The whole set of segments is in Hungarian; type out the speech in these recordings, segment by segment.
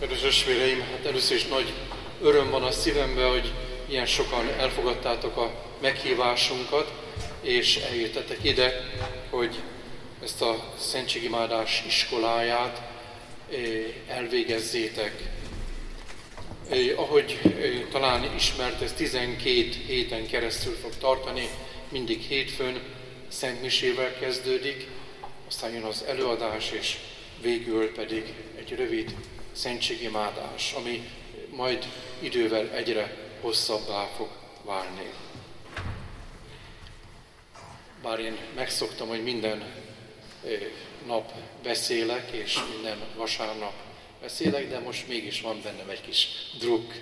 Kedves ösvéreim, hát először is nagy öröm van a szívemben, hogy ilyen sokan elfogadtátok a meghívásunkat, és eljöttetek ide, hogy ezt a Szentségimádás iskoláját eh, elvégezzétek. Eh, ahogy eh, talán ismert, ez 12 héten keresztül fog tartani, mindig hétfőn Szent Misével kezdődik, aztán jön az előadás, és végül pedig egy rövid szentségimádás, ami majd idővel egyre hosszabbá fog válni. Bár én megszoktam, hogy minden nap beszélek, és minden vasárnap beszélek, de most mégis van bennem egy kis druk.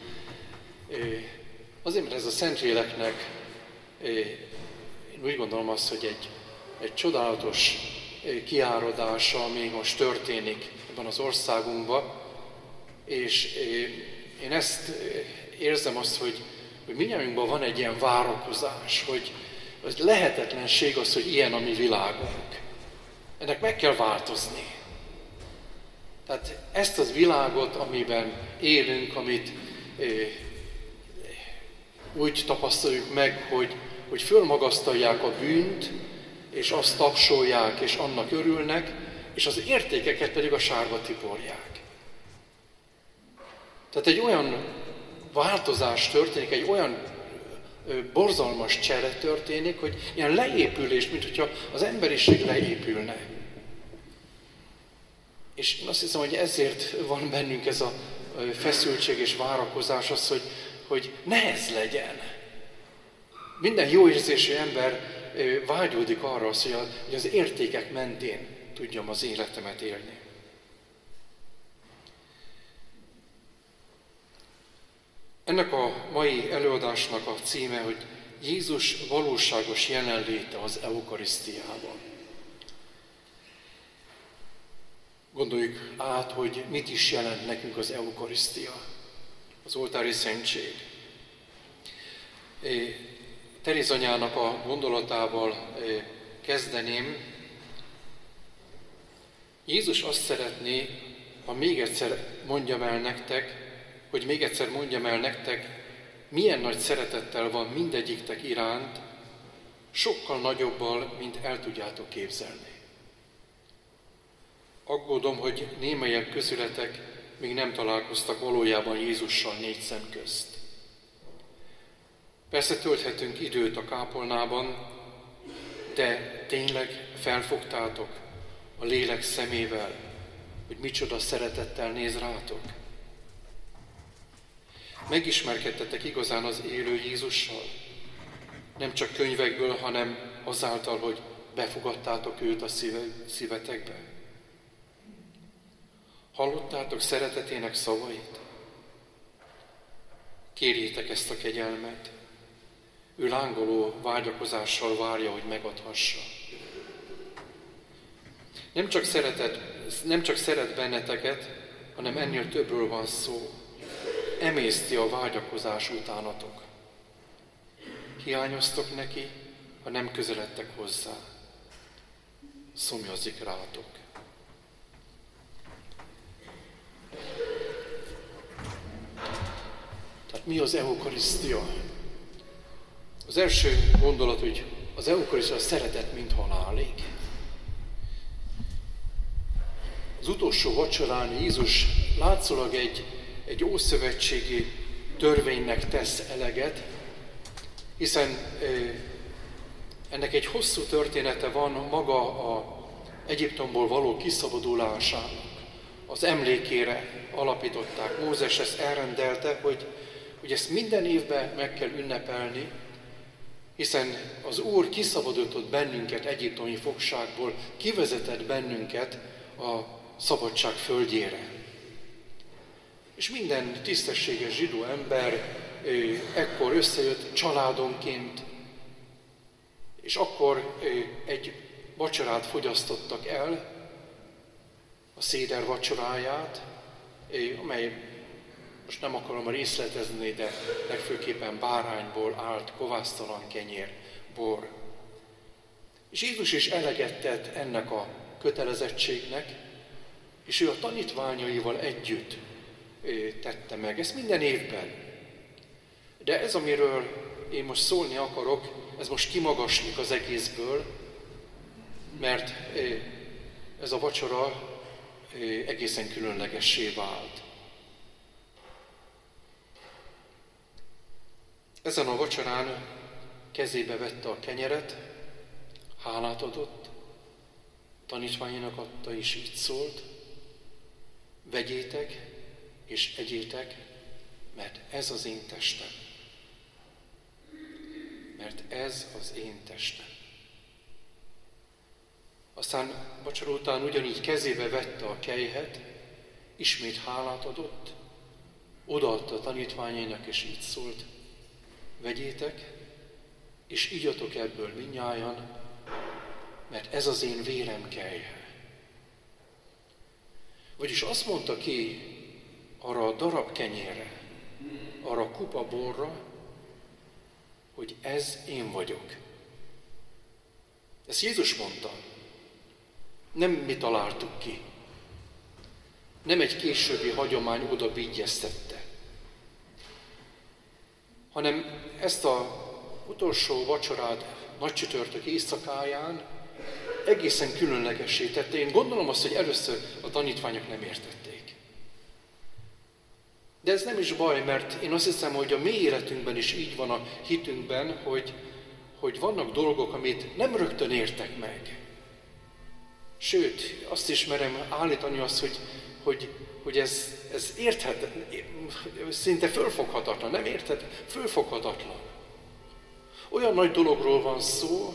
Azért, mert ez a Szentléleknek, én úgy gondolom azt, hogy egy, egy csodálatos kiáradása, ami most történik ebben az országunkban, és én ezt érzem azt, hogy, hogy mindjárt van egy ilyen várakozás, hogy, hogy lehetetlenség az, hogy ilyen a mi világunk. Ennek meg kell változni. Tehát ezt az világot, amiben élünk, amit úgy tapasztaljuk meg, hogy, hogy fölmagasztalják a bűnt, és azt tapsolják, és annak örülnek, és az értékeket pedig a sárba tiporják. Tehát egy olyan változás történik, egy olyan borzalmas csere történik, hogy ilyen leépülés, mint hogyha az emberiség leépülne. És én azt hiszem, hogy ezért van bennünk ez a feszültség és várakozás az, hogy, hogy nehez legyen. Minden jó érzésű ember vágyódik arra, hogy az értékek mentén tudjam az életemet élni. Ennek a mai előadásnak a címe, hogy Jézus valóságos jelenléte az Eukarisztiában. Gondoljuk át, hogy mit is jelent nekünk az Eukarisztia, az oltári szentség. Teréz anyának a gondolatával kezdeném. Jézus azt szeretné, ha még egyszer mondjam el nektek, hogy még egyszer mondjam el nektek, milyen nagy szeretettel van mindegyiktek iránt, sokkal nagyobbal, mint el tudjátok képzelni. Aggódom, hogy némelyek közületek még nem találkoztak valójában Jézussal négy szem közt. Persze tölthetünk időt a kápolnában, de tényleg felfogtátok a lélek szemével, hogy micsoda szeretettel néz rátok? Megismerkedtetek igazán az élő Jézussal. Nem csak könyvekből, hanem azáltal, hogy befogadtátok őt a szíve, szívetekbe. Hallottátok szeretetének szavait? Kérjétek ezt a kegyelmet. Ő lángoló vágyakozással várja, hogy megadhassa. Nem csak, szeretet, nem csak szeret benneteket, hanem ennél többről van szó emészti a vágyakozás utánatok. Hiányoztok neki, ha nem közeledtek hozzá. Szomjazik rátok. Tehát mi az eukarisztia? Az első gondolat, hogy az eukarisztia a szeretet, mint halálig. Az utolsó vacsorán Jézus látszólag egy egy ószövetségi törvénynek tesz eleget, hiszen ennek egy hosszú története van maga a Egyiptomból való kiszabadulásának. Az emlékére alapították. Mózes ezt elrendelte, hogy, hogy ezt minden évben meg kell ünnepelni, hiszen az Úr kiszabadított bennünket egyiptomi fogságból, kivezetett bennünket a szabadság földjére. És minden tisztességes zsidó ember ekkor összejött családonként, és akkor egy vacsorát fogyasztottak el, a széder vacsoráját, amely most nem akarom részletezni, de legfőképpen bárányból állt kovásztalan kenyér, bor. És Jézus is eleget tett ennek a kötelezettségnek, és ő a tanítványaival együtt tette meg. Ez minden évben. De ez, amiről én most szólni akarok, ez most kimagaslik az egészből, mert ez a vacsora egészen különlegessé vált. Ezen a vacsorán kezébe vette a kenyeret, hálát adott, tanítványának adta, és így szólt, vegyétek és egyétek, mert ez az én testem. Mert ez az én testem. Aztán vacsora után ugyanígy kezébe vette a kejhet, ismét hálát adott, odaadta a tanítványainak, és így szólt, vegyétek, és igyatok ebből minnyájan, mert ez az én vérem kejhe. Vagyis azt mondta ki arra a darab kenyére, arra a kupa borra, hogy ez én vagyok. Ezt Jézus mondta. Nem mi találtuk ki. Nem egy későbbi hagyomány oda vigyeztette. Hanem ezt a utolsó vacsorát nagy csütörtök éjszakáján egészen különlegessé tette. Én gondolom azt, hogy először a tanítványok nem értették. De ez nem is baj, mert én azt hiszem, hogy a mi életünkben is így van a hitünkben, hogy, hogy vannak dolgok, amit nem rögtön értek meg. Sőt, azt is merem állítani azt, hogy, hogy, hogy ez, ez érthet, szinte fölfoghatatlan, nem érted? Fölfoghatatlan. Olyan nagy dologról van szó,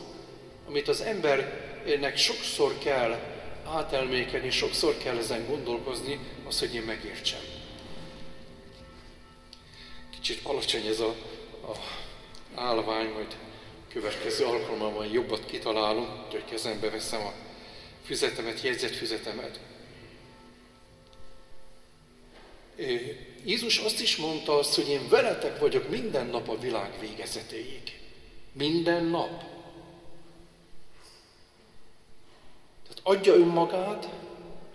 amit az embernek sokszor kell átelmékeni, sokszor kell ezen gondolkozni, az, hogy én megértsem. Kicsit alacsony ez a, a állvány, majd következő alkalommal jobbat kitalálunk, hogy kezembe veszem a füzetemet, jegyzetfüzetemet. Jézus azt is mondta azt, hogy én veletek vagyok minden nap a világ végezetéig. Minden nap. Tehát adja önmagát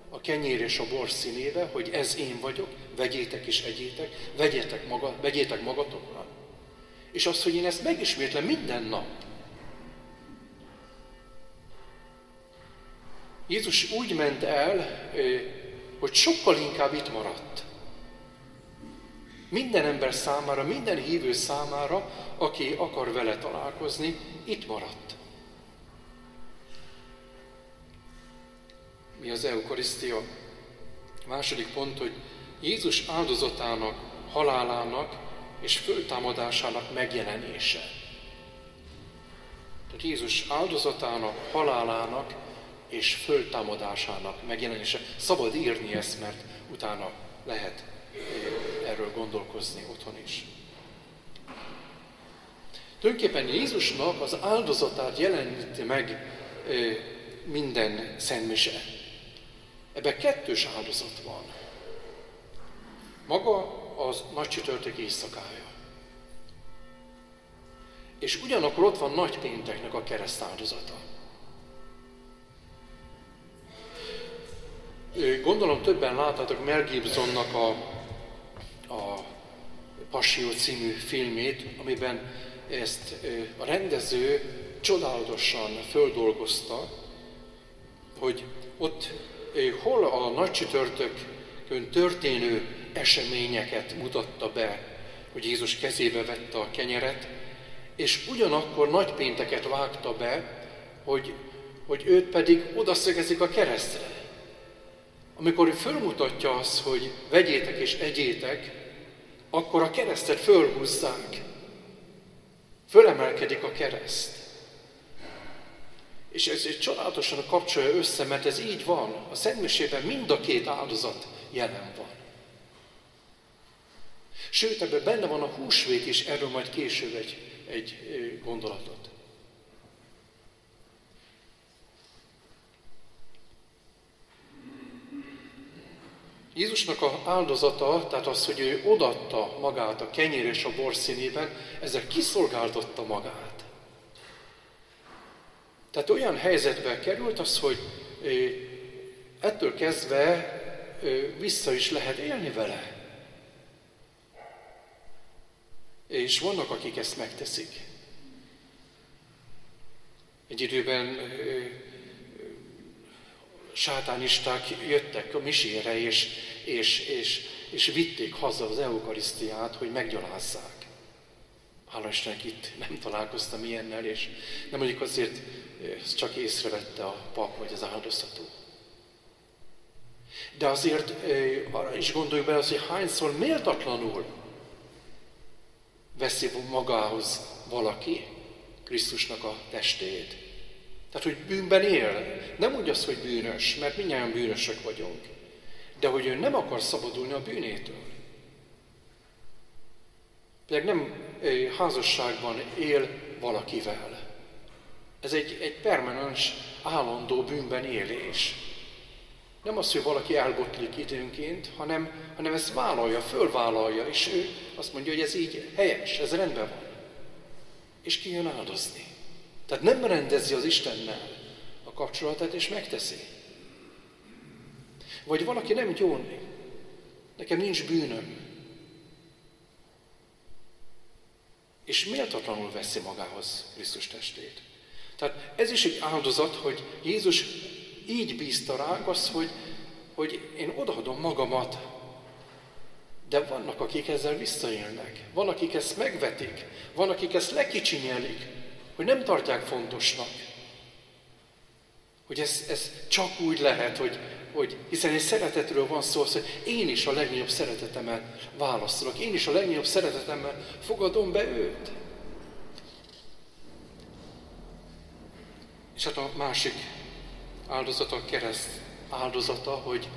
a kenyér és a bor színébe, hogy ez én vagyok, vegyétek és egyétek, vegyétek, maga, vegyétek magatokra. És azt, hogy én ezt megismétlem minden nap. Jézus úgy ment el, hogy sokkal inkább itt maradt. Minden ember számára, minden hívő számára, aki akar vele találkozni, itt maradt. Mi az eukarisztia? A második pont, hogy Jézus áldozatának, halálának és föltámadásának megjelenése. Tehát Jézus áldozatának, halálának és föltámadásának megjelenése. Szabad írni ezt, mert utána lehet erről gondolkozni otthon is. Tulajdonképpen Jézusnak az áldozatát jeleníti meg minden szentmise. Ebben kettős áldozat van. Maga az nagy csütörtök éjszakája. És ugyanakkor ott van nagy pénteknek a kereszt áldozata. Gondolom többen láttátok Mel Gibsonnak a, a Passió című filmét, amiben ezt a rendező csodálatosan földolgozta, hogy ott hol a nagy csütörtökön történő eseményeket mutatta be, hogy Jézus kezébe vette a kenyeret, és ugyanakkor nagy pénteket vágta be, hogy, hogy őt pedig odaszögezik a keresztre. Amikor ő fölmutatja azt, hogy vegyétek és egyétek, akkor a keresztet fölhúzzák. Fölemelkedik a kereszt. És ez egy csodálatosan kapcsolja össze, mert ez így van. A Szentmisében mind a két áldozat jelen van. Sőt, ebben benne van a húsvét is, erről majd később egy, egy gondolatot. Jézusnak a áldozata, tehát az, hogy ő odatta magát a kenyér és a bor színében, ezzel kiszolgáltatta magát. Tehát olyan helyzetbe került az, hogy ettől kezdve vissza is lehet élni vele. És vannak, akik ezt megteszik. Egy időben sátánisták jöttek a misére, és, és, és, és vitték haza az eukarisztiát, hogy meggyalázzák. Hála Istennek itt nem találkoztam ilyennel, és nem mondjuk azért ezt csak észrevette a pap vagy az áldozató. De azért arra is gondoljuk bele hogy hányszor méltatlanul veszi magához valaki Krisztusnak a testét. Tehát, hogy bűnben él. Nem úgy az, hogy bűnös, mert mindjárt bűnösök vagyunk. De hogy ő nem akar szabadulni a bűnétől. Pedig nem házasságban él valakivel. Ez egy, egy permanens, állandó bűnben élés. Nem az, hogy valaki elbotlik időnként, hanem, hanem ezt vállalja, fölvállalja, és ő azt mondja, hogy ez így helyes, ez rendben van. És kijön áldozni. Tehát nem rendezi az Istennel a kapcsolatát, és megteszi. Vagy valaki nem gyónni. Nekem nincs bűnöm. És méltatlanul veszi magához Krisztus testét. Tehát ez is egy áldozat, hogy Jézus így bízta ránk az, hogy, hogy én odaadom magamat, de vannak, akik ezzel visszaélnek. Van, akik ezt megvetik. Van, akik ezt lekicsinyelik, hogy nem tartják fontosnak. Hogy ez, ez csak úgy lehet, hogy, hogy hiszen egy szeretetről van szó, hogy én is a legnagyobb szeretetemmel válaszolok, én is a legnagyobb szeretetemmel fogadom be őt. És hát a másik áldozata a kereszt áldozata, hogy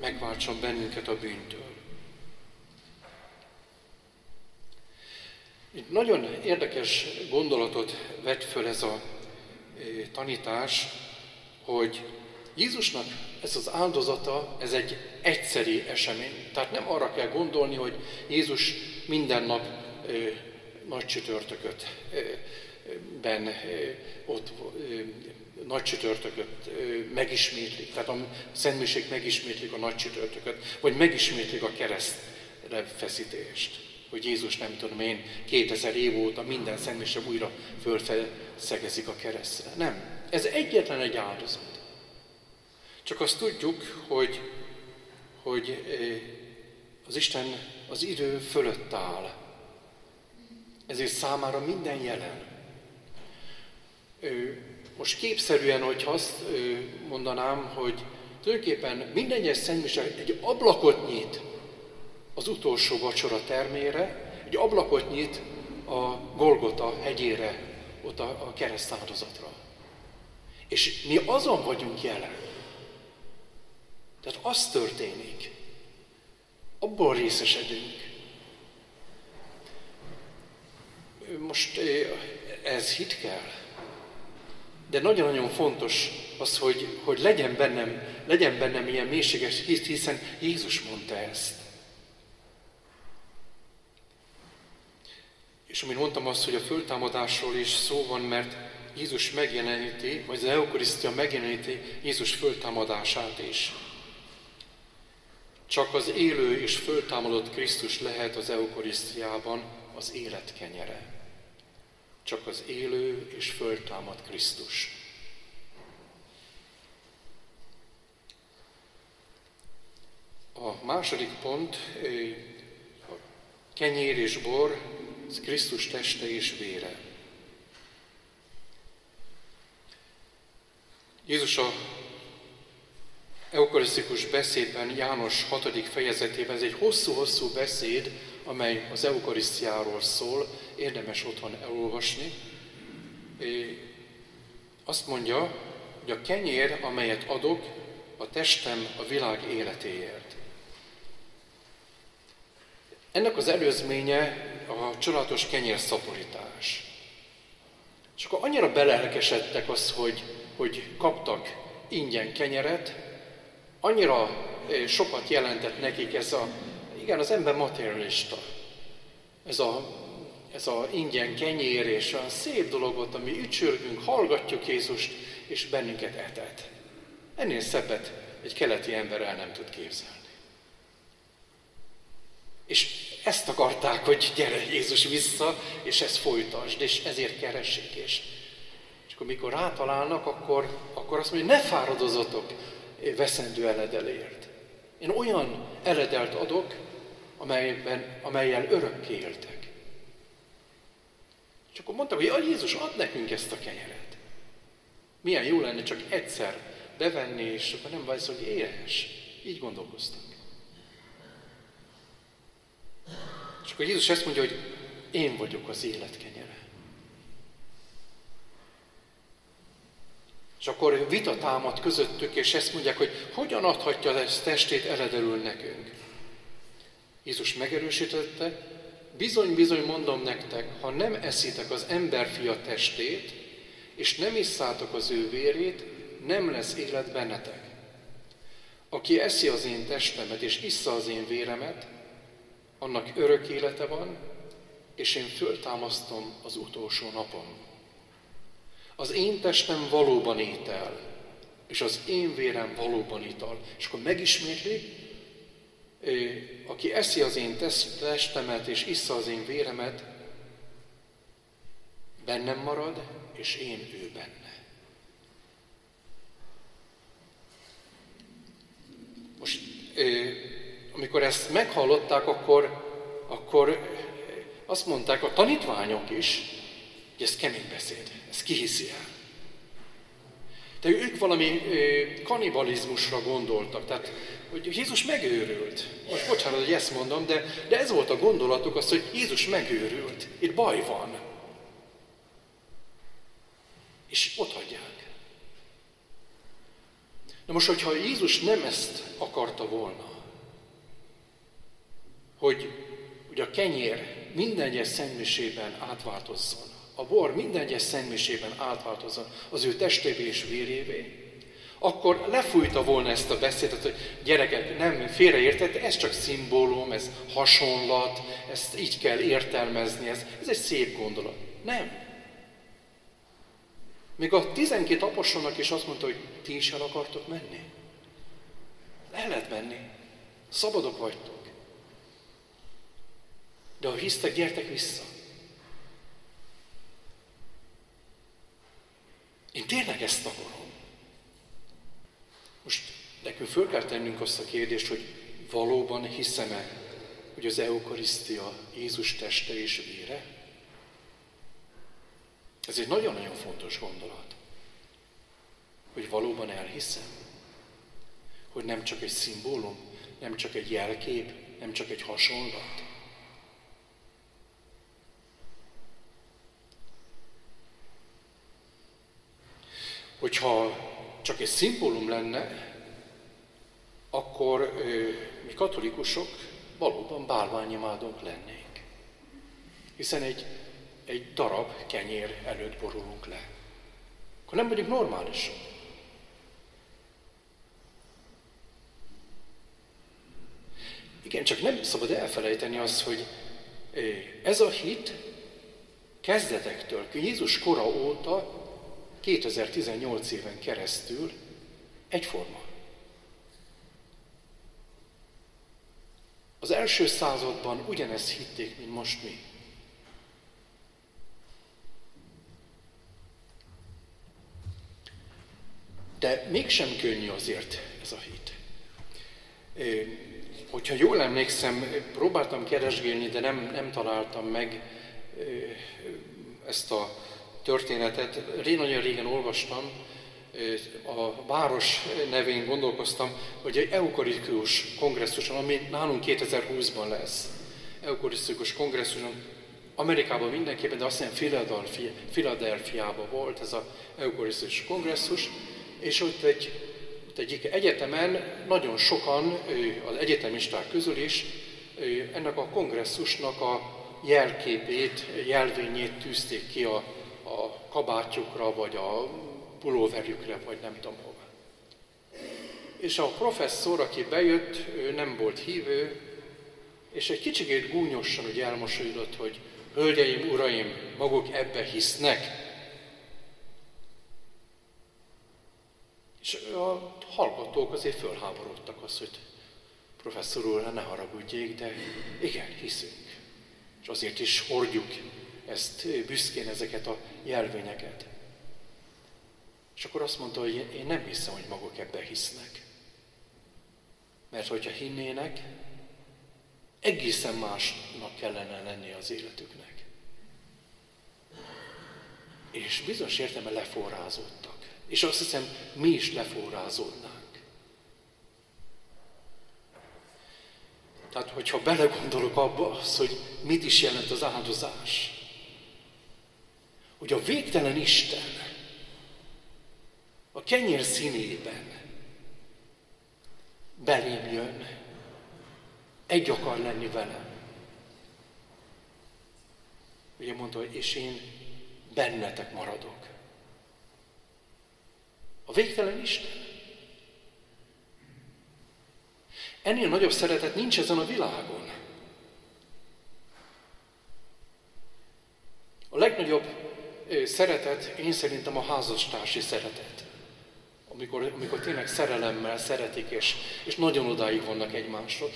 megváltson bennünket a bűntől. Egy nagyon érdekes gondolatot vett föl ez a tanítás, hogy Jézusnak ez az áldozata, ez egy egyszeri esemény. Tehát nem arra kell gondolni, hogy Jézus minden nap ö, nagy csütörtököt ö, ben ott nagy csütörtököt megismétlik, tehát a szentmiség megismétlik a nagy csütörtököt, vagy megismétlik a keresztre feszítést. Hogy Jézus nem tudom én, 2000 év óta minden szentmiség újra fölfeszegezik a keresztre. Nem. Ez egyetlen egy áldozat. Csak azt tudjuk, hogy, hogy az Isten az idő fölött áll. Ezért számára minden jelen. Most képszerűen, hogy azt mondanám, hogy tulajdonképpen minden egyes szentmise egy ablakot nyit az utolsó vacsora termére, egy ablakot nyit a Golgota hegyére, ott a, a keresztáldozatra. És mi azon vagyunk jelen. Tehát az történik. Abból részesedünk. Most ez hit kell. De nagyon-nagyon fontos az, hogy, hogy legyen, bennem, legyen bennem ilyen mélységes hit, hiszen Jézus mondta ezt. És amit mondtam azt, hogy a föltámadásról is szó van, mert Jézus megjeleníti, vagy az Eukarisztia megjeleníti Jézus föltámadását is. Csak az élő és föltámadott Krisztus lehet az Eukarisztiában az élet kenyere csak az élő és föltámad Krisztus. A második pont, a kenyér és bor, ez Krisztus teste és vére. Jézus a eukarisztikus beszédben, János 6. fejezetében, ez egy hosszú-hosszú beszéd, amely az eukarisztiáról szól, érdemes otthon elolvasni. Azt mondja, hogy a kenyér, amelyet adok, a testem a világ életéért. Ennek az előzménye a csodálatos kenyér szaporítás. És akkor annyira belelkesedtek az, hogy, hogy kaptak ingyen kenyeret, annyira sokat jelentett nekik ez a, igen, az ember materialista. Ez a ez a ingyen kenyér és a szép dologot, ami ücsörgünk, hallgatjuk Jézust, és bennünket etet. Ennél szebbet egy keleti ember el nem tud képzelni. És ezt akarták, hogy gyere Jézus vissza, és ezt folytasd, és ezért keressék. És, és akkor mikor rátalálnak, akkor, akkor azt mondja, ne fáradozatok veszendő eledelért. Én olyan eledelt adok, amelyben, amelyel örökké éltek. Akkor mondta, hogy a Jézus, ad nekünk ezt a kenyeret. Milyen jó lenne csak egyszer bevenni, és akkor nem vagy, hogy éhes. Így gondolkoztak. És akkor Jézus ezt mondja, hogy én vagyok az élet kenyere. És akkor vita támad közöttük, és ezt mondják, hogy hogyan adhatja ezt testét eledelül nekünk. Jézus megerősítette, bizony-bizony mondom nektek, ha nem eszitek az emberfia testét, és nem isszátok az ő vérét, nem lesz élet bennetek. Aki eszi az én testemet, és issza az én véremet, annak örök élete van, és én föltámasztom az utolsó napon. Az én testem valóban étel, és az én vérem valóban ital. És akkor megismétli, aki eszi az én testemet és issza az én véremet, bennem marad, és én ő benne. Most, amikor ezt meghallották, akkor, akkor azt mondták a tanítványok is, hogy ez kemény beszéd, ez kihiszi el. De ők valami kanibalizmusra gondoltak, tehát hogy Jézus megőrült. Most bocsánat, hogy ezt mondom, de, de ez volt a gondolatuk, az, hogy Jézus megőrült. Itt baj van. És ott hagyják. Na most, hogyha Jézus nem ezt akarta volna, hogy, hogy a kenyér minden egyes szentmisében átváltozzon, a bor minden egyes szentmisében átváltozzon az ő testévé és vérévé, akkor lefújta volna ezt a beszédet, hogy gyerekek, nem félreértette, ez csak szimbólum, ez hasonlat, ezt így kell értelmezni, ez, ez egy szép gondolat. Nem. Még a 12 apostolnak is azt mondta, hogy ti is el akartok menni. Le lehet menni. Szabadok vagytok. De ha hisztek, gyertek vissza. Én tényleg ezt akarom. Nekünk föl kell tennünk azt a kérdést, hogy valóban hiszem-e, hogy az eukarisztia Jézus teste és vére? Ez egy nagyon-nagyon fontos gondolat, hogy valóban elhiszem, hogy nem csak egy szimbólum, nem csak egy jelkép, nem csak egy hasonlat. Hogyha csak egy szimbólum lenne, akkor mi katolikusok valóban bálványimádók lennénk. Hiszen egy, egy darab kenyér előtt borulunk le. Akkor nem vagyunk normálisok. Igen, csak nem szabad elfelejteni azt, hogy ez a hit kezdetektől, Jézus kora óta 2018 éven keresztül egyforma. Az első században ugyanezt hitték, mint most mi. De mégsem könnyű azért ez a hit. Hogyha jól emlékszem, próbáltam keresgélni, de nem, nem találtam meg ezt a történetet. Ré nagyon régen olvastam, a város nevén gondolkoztam, hogy egy eukarisztikus kongresszuson, ami nálunk 2020-ban lesz, eukarisztikus kongresszuson, Amerikában mindenképpen, de azt hiszem Philadelphia, volt ez az eukarisztikus kongresszus, és ott egy, ott egy egyetemen nagyon sokan, az egyetemisták közül is, ennek a kongresszusnak a jelképét, jelvényét tűzték ki a a kabátjukra, vagy a pulóverjükre, vagy nem tudom hova. És a professzor, aki bejött, ő nem volt hívő, és egy kicsikét gúnyosan úgy elmosolyodott, hogy hölgyeim, uraim, maguk ebbe hisznek. És a hallgatók azért fölháborodtak az, hogy professzor úr, ne haragudjék, de igen, hiszünk. És azért is hordjuk ezt büszkén ezeket a jelvényeket. És akkor azt mondta, hogy én nem hiszem, hogy maguk ebben hisznek. Mert hogyha hinnének, egészen másnak kellene lenni az életüknek. És bizonyos értelme leforrázódtak. És azt hiszem, mi is leforrázódnánk. Tehát, hogyha belegondolok abba az, hogy mit is jelent az áldozás, hogy a végtelen Isten a kenyér színében belém jön, egy akar lenni velem. Ugye mondta, hogy és én bennetek maradok. A végtelen Isten. Ennél nagyobb szeretet nincs ezen a világon. A legnagyobb szeretet én szerintem a házastársi szeretet. Amikor, amikor tényleg szerelemmel szeretik, és, és nagyon odáig vannak egymásra,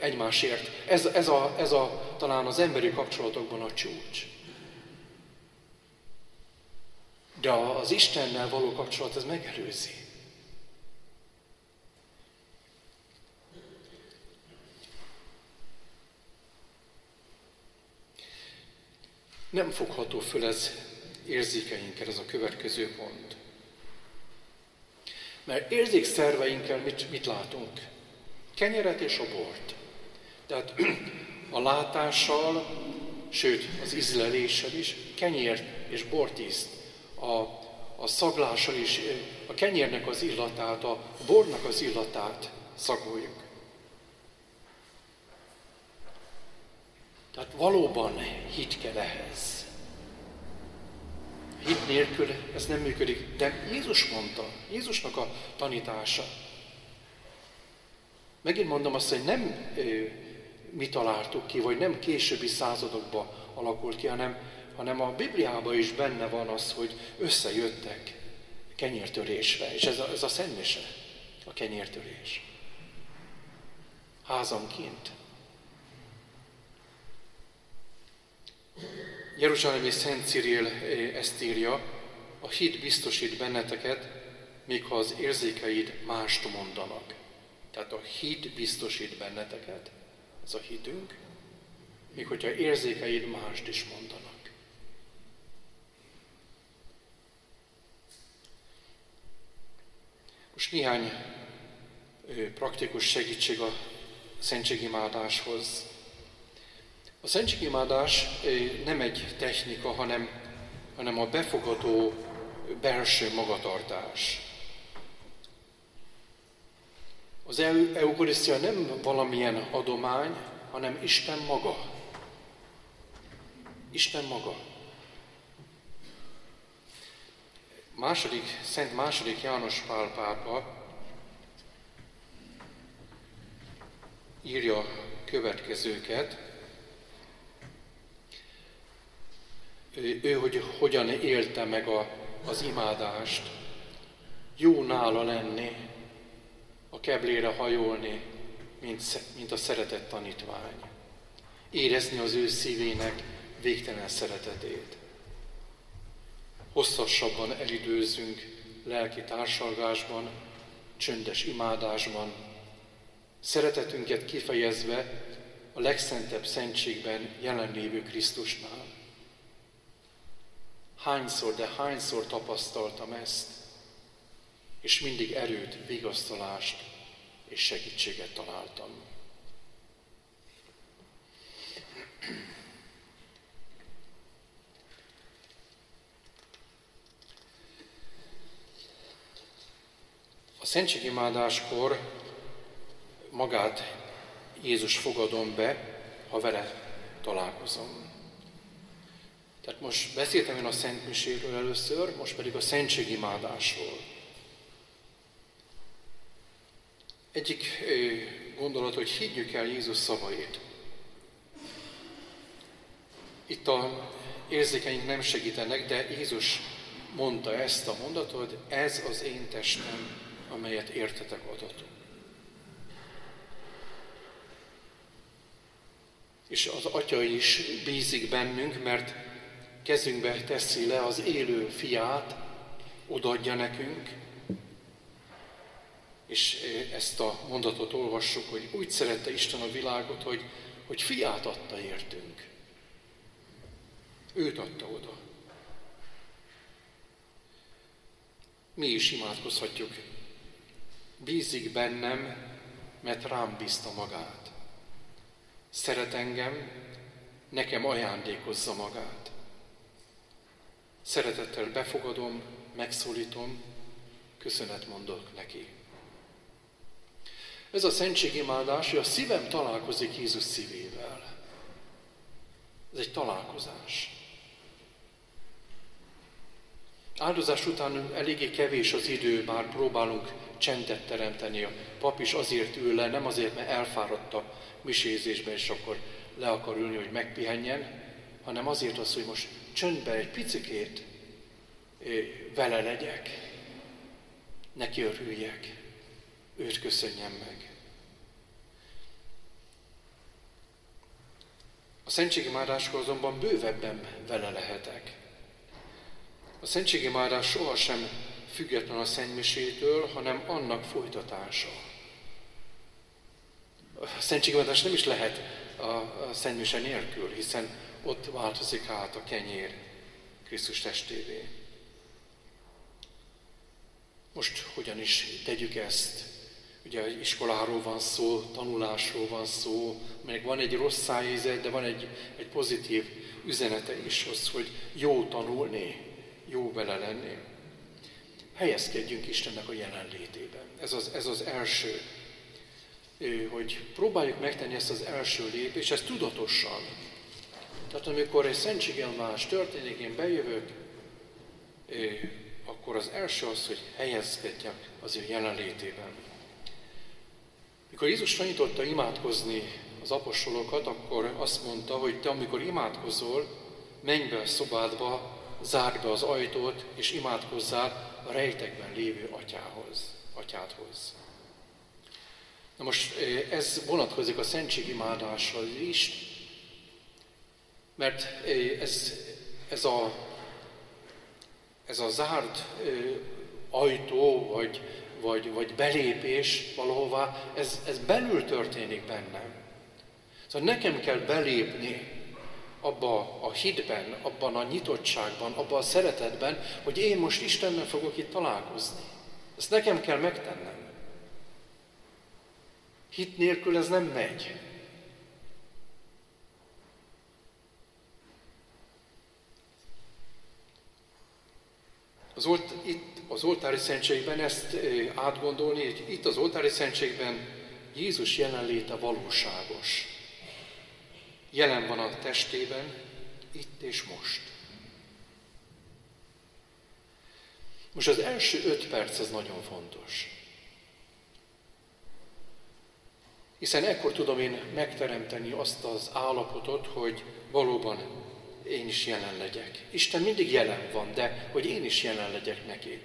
egymásért. Ez, ez, a, ez a, talán az emberi kapcsolatokban a csúcs. De az Istennel való kapcsolat ez megelőzi. Nem fogható föl ez érzékeinkkel, ez a következő pont. Mert érzékszerveinkkel mit, mit látunk? Kenyeret és a bort. Tehát a látással, sőt az ízleléssel is kenyér és bort ízt. A, a szaglással is a kenyérnek az illatát, a bornak az illatát szagoljuk. Tehát valóban hit kell ehhez. Hit nélkül ez nem működik. De Jézus mondta, Jézusnak a tanítása. Megint mondom azt, hogy nem mi találtuk ki, vagy nem későbbi századokban alakult ki, hanem, hanem a Bibliában is benne van az, hogy összejöttek kenyértörésre. És ez a, ez a szentmise, a kenyértörés. Házanként. Jeruzsálemi Szent Cyril ezt írja, a hit biztosít benneteket, még ha az érzékeid mást mondanak. Tehát a hit biztosít benneteket, ez a hitünk, még hogyha érzékeid mást is mondanak. Most néhány praktikus segítség a szentségimádáshoz. A szentségimádás nem egy technika, hanem, hanem a befogadó belső magatartás. Az eukarisztia nem valamilyen adomány, hanem Isten maga. Isten maga. Második, Szent második János Pál pápa írja következőket, ő, hogy hogyan élte meg a, az imádást. Jó nála lenni, a keblére hajolni, mint, mint a szeretett tanítvány. Érezni az ő szívének végtelen szeretetét. Hosszasabban elidőzzünk lelki társalgásban, csöndes imádásban, szeretetünket kifejezve a legszentebb szentségben jelenlévő Krisztusnál. Hányszor, de hányszor tapasztaltam ezt, és mindig erőt, vigasztalást és segítséget találtam. A szentségimádáskor magát Jézus fogadom be, ha vele találkozom. Tehát most beszéltem én a Szent Miséről először, most pedig a szentségimádásról. Egyik gondolat, hogy higgyük el Jézus szavait. Itt a érzékeink nem segítenek, de Jézus mondta ezt a mondatot, ez az én testem, amelyet értetek adatok. és az Atya is bízik bennünk, mert kezünkbe teszi le az élő fiát, odaadja nekünk, és ezt a mondatot olvassuk, hogy úgy szerette Isten a világot, hogy, hogy fiát adta értünk. Őt adta oda. Mi is imádkozhatjuk. Bízik bennem, mert rám bízta magát. Szeret engem, nekem ajándékozza magát. Szeretettel befogadom, megszólítom, köszönet mondok neki. Ez a szentségimádás, hogy a szívem találkozik Jézus szívével. Ez egy találkozás. Áldozás után eléggé kevés az idő, bár próbálunk csendet teremteni. A pap is azért ül le, nem azért, mert elfáradt a misézésben, és akkor le akar ülni, hogy megpihenjen, hanem azért az, hogy most csöndben egy picikét vele legyek, neki örüljek, őt köszönjem meg. A szentségimádásról azonban bővebben vele lehetek. A szentségimádás sohasem független a szentmisétől, hanem annak folytatása. A szentségimádás nem is lehet a szentmise nélkül, hiszen ott változik át a kenyér Krisztus testévé. Most hogyan is tegyük ezt? Ugye iskoláról van szó, tanulásról van szó, meg van egy rossz szájézet, de van egy, egy pozitív üzenete is, az, hogy jó tanulni, jó vele lenni. Helyezkedjünk Istennek a jelenlétében. Ez az, ez az első, hogy próbáljuk megtenni ezt az első lépést, ezt tudatosan. Tehát amikor egy szentségelmás történik, én bejövök, akkor az első az, hogy helyezkedjek az ő jelenlétében. Mikor Jézus tanította imádkozni az apostolokat, akkor azt mondta, hogy te amikor imádkozol, menj be a szobádba, zárd be az ajtót, és imádkozzál a rejtekben lévő atyához, atyádhoz. Na most ez vonatkozik a szentségimádásra is, mert ez, ez, a, ez a zárt ajtó, vagy, vagy, vagy belépés valahová, ez, ez belül történik bennem. Szóval nekem kell belépni abba a hitben, abban a nyitottságban, abban a szeretetben, hogy én most Istennel fogok itt találkozni. Ezt nekem kell megtennem. Hit nélkül ez nem megy. Az olt, itt az oltári szentségben ezt átgondolni, hogy itt az oltári szentségben Jézus jelenléte valóságos jelen van a testében, itt és most. Most az első öt perc az nagyon fontos. Hiszen ekkor tudom én megteremteni azt az állapotot, hogy valóban én is jelen legyek. Isten mindig jelen van, de hogy én is jelen legyek neki.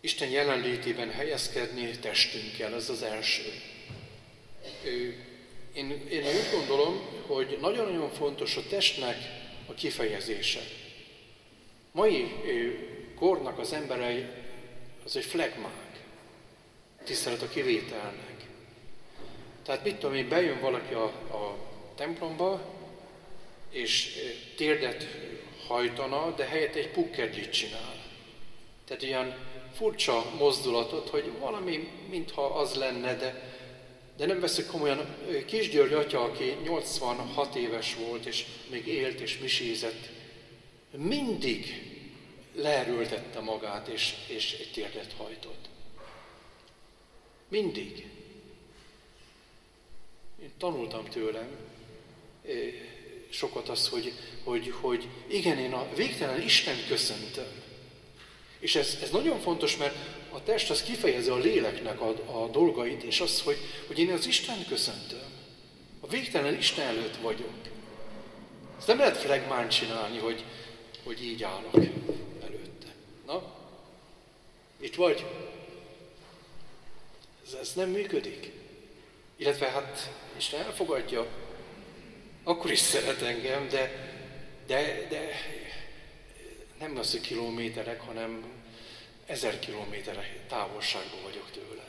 Isten jelenlétében helyezkedni testünkkel, ez az első. Én, én úgy gondolom, hogy nagyon-nagyon fontos a testnek a kifejezése. Mai kornak az emberei az egy flegmák, tisztelet a kivételnek. Tehát mit tudom én, bejön valaki a, a templomba, és térdet hajtana, de helyett egy pukkedlit csinál. Tehát ilyen furcsa mozdulatot, hogy valami, mintha az lenne, de, de nem veszük komolyan. Kisgyörgy atya, aki 86 éves volt, és még élt és misézett, mindig leerőltette magát, és, és egy térdet hajtott. Mindig. Én tanultam tőlem sokat az, hogy, hogy, hogy igen, én a végtelen Isten köszöntöm. És ez, ez nagyon fontos, mert a test az kifejezi a léleknek a, a dolgait, és az, hogy, hogy én az Isten köszöntöm. A végtelen Isten előtt vagyok. Ezt nem lehet flegmán csinálni, hogy, hogy így állok előtte. Na? Itt vagy? Ez, ez nem működik. Illetve hát Isten elfogadja, akkor is szeret engem, de, de, de nem az, hogy kilométerek, hanem ezer kilométerek távolságban vagyok tőle.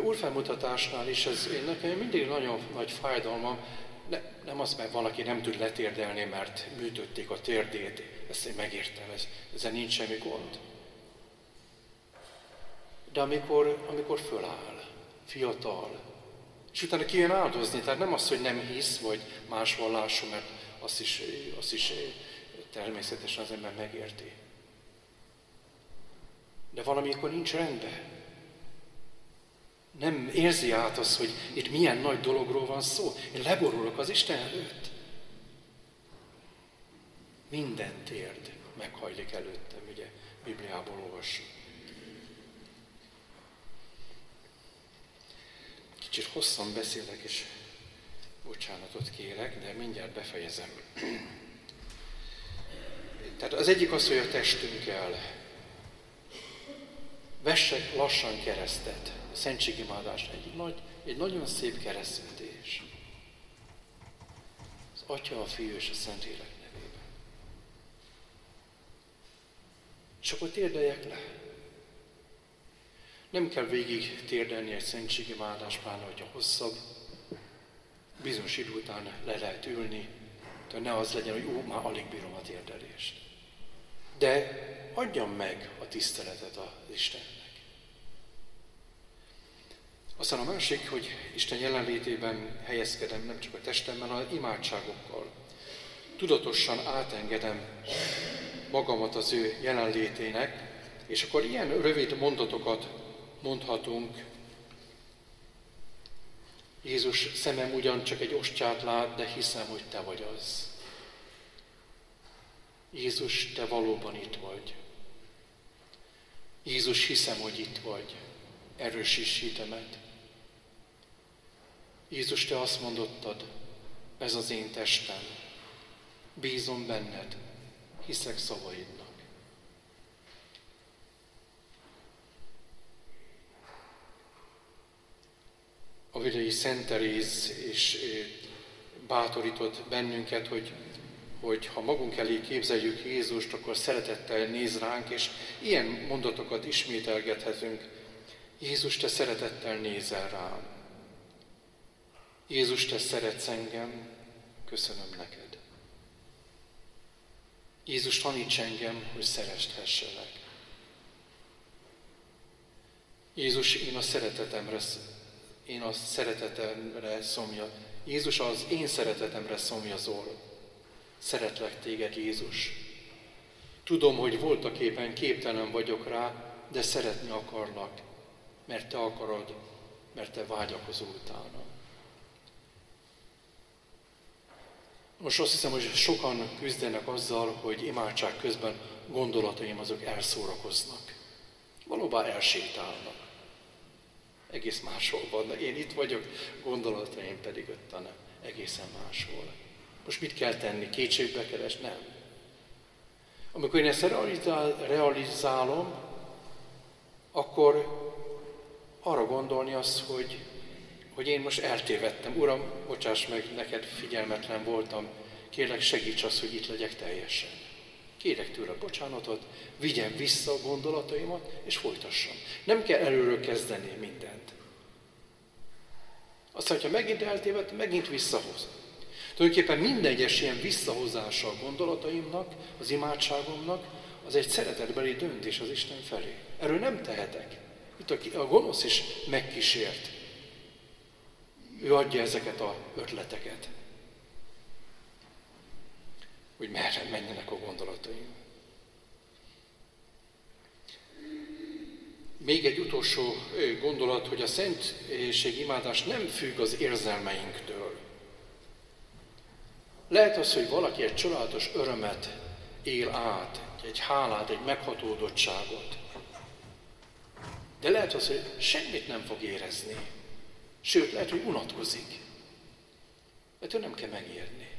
Úrfelmutatásnál is ez én nekem mindig nagyon nagy fájdalmam, ne, nem az, mert valaki nem tud letérdelni, mert műtötték a térdét, ezt én megértem, ez, ezzel nincs semmi gond. De amikor, amikor föláll, fiatal, és utána kijön áldozni, tehát nem az, hogy nem hisz, vagy más vallású, mert azt is, azt is természetesen az ember megérti. De valamikor nincs rendben. Nem érzi át azt, hogy itt milyen nagy dologról van szó. Én leborulok az Isten előtt. Minden térd meghajlik előttem, ugye Bibliából olvassuk. Kicsit hosszan beszélek, és bocsánatot kérek, de mindjárt befejezem. Tehát az egyik az, hogy a testünkkel vessek lassan keresztet. A szentségimádás egy, nagy, egy nagyon szép keresztetés. Az Atya, a Fiú és a Szentlélek nevében. És akkor térdeljek le. Nem kell végig térdelni egy szentségimádásban, hogyha hosszabb, bizonyos idő után le lehet ülni, de ne az legyen, hogy ó, már alig bírom a térdelést. De adjam meg a tiszteletet az Istennek. Aztán a másik, hogy Isten jelenlétében helyezkedem nem csak a testemben, hanem imádságokkal. Tudatosan átengedem magamat az ő jelenlétének, és akkor ilyen rövid mondatokat mondhatunk Jézus szemem ugyancsak egy ostját lát, de hiszem, hogy te vagy az. Jézus, te valóban itt vagy. Jézus, hiszem, hogy itt vagy. Erősíts hitemet. Jézus, te azt mondottad, ez az én testem. Bízom benned, hiszek szavaidnak. A videi Szent Teréz is bátorított bennünket, hogy, hogy ha magunk elé képzeljük Jézust, akkor szeretettel néz ránk, és ilyen mondatokat ismételgethetünk. Jézus, te szeretettel nézel rám. Jézus, te szeretsz engem, köszönöm neked. Jézus, taníts engem, hogy szeresthesselek. Jézus, én a szeretetemre én a szeretetemre szomja. Jézus az én szeretetemre szomjazol. Szeretlek téged, Jézus. Tudom, hogy voltak éppen képtelen vagyok rá, de szeretni akarlak, mert te akarod, mert te vágyakozol utána. Most azt hiszem, hogy sokan küzdenek azzal, hogy imádság közben gondolataim azok elszórakoznak. Valóban elsétálnak egész máshol van. Én itt vagyok, gondolataim pedig ott nem, egészen máshol. Most mit kell tenni? Kétségbe keres? Nem. Amikor én ezt realizál, realizálom, akkor arra gondolni az, hogy, hogy én most eltévedtem. Uram, bocsáss meg, neked figyelmetlen voltam, kérlek segíts az, hogy itt legyek teljesen. Kérek tőle bocsánatot, vigyem vissza a gondolataimat, és folytassam. Nem kell előről kezdeni mindent. Aztán, hogyha megint eltévedt, megint visszahoz. Tulajdonképpen minden egyes ilyen visszahozása a gondolataimnak, az imádságomnak, az egy szeretetbeli döntés az Isten felé. Erről nem tehetek. Itt a gonosz is megkísért. Ő adja ezeket a ötleteket hogy merre menjenek a gondolataim. Még egy utolsó gondolat, hogy a szentség imádás nem függ az érzelmeinktől. Lehet az, hogy valaki egy csodálatos örömet él át, egy hálát, egy meghatódottságot. De lehet az, hogy semmit nem fog érezni. Sőt, lehet, hogy unatkozik. Ettől nem kell megérni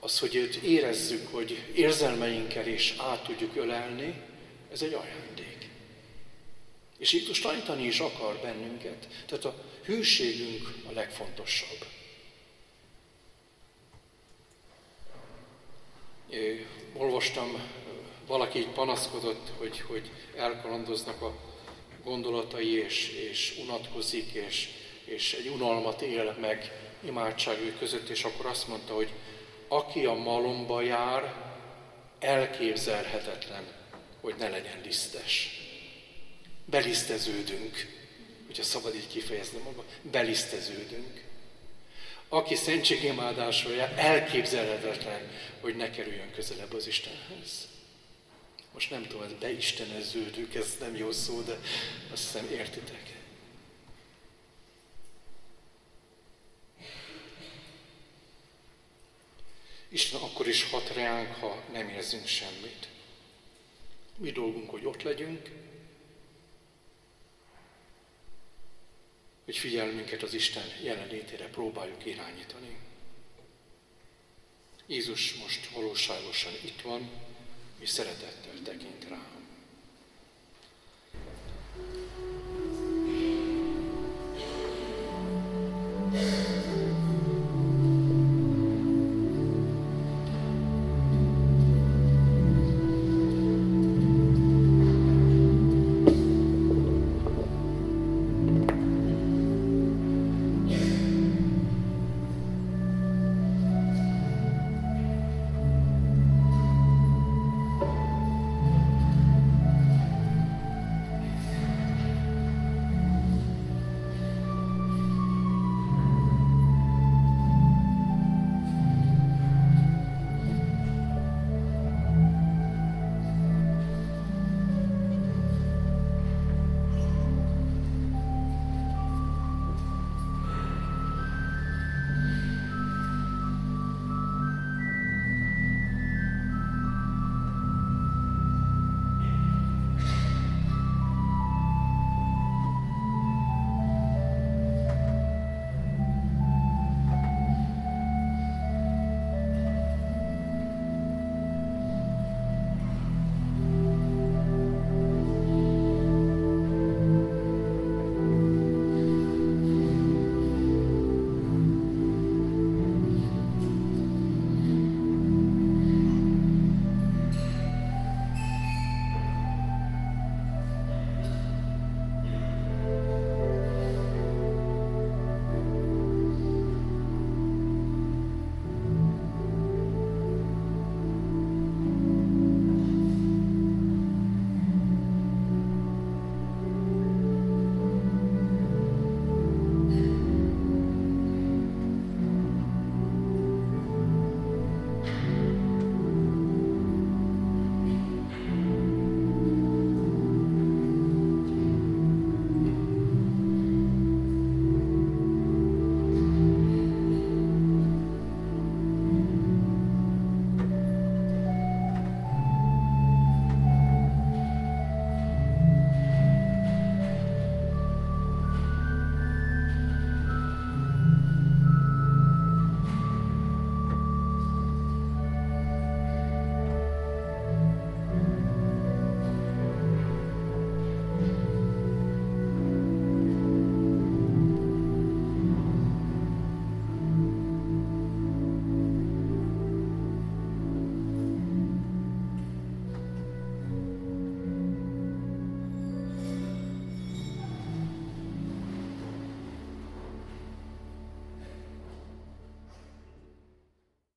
az, hogy őt érezzük, hogy érzelmeinkkel is át tudjuk ölelni, Ez egy ajándék. És most tanítani is akar bennünket. Tehát a hűségünk a legfontosabb. É, olvastam, valaki így panaszkodott, hogy, hogy elkalandoznak a gondolatai, és, és unatkozik, és, és egy unalmat él meg imádságú között, és akkor azt mondta, hogy aki a malomba jár, elképzelhetetlen, hogy ne legyen lisztes. Beliszteződünk, hogyha szabad így kifejezni maga, beliszteződünk. Aki szentségimádásról jár, elképzelhetetlen, hogy ne kerüljön közelebb az Istenhez. Most nem tudom, ez beisteneződünk, ez nem jó szó, de azt hiszem értitek. Isten akkor is hat reánk, ha nem érzünk semmit. Mi dolgunk, hogy ott legyünk, hogy figyelmünket az Isten jelenlétére próbáljuk irányítani. Jézus most valóságosan itt van, mi szeretettel tekint rám.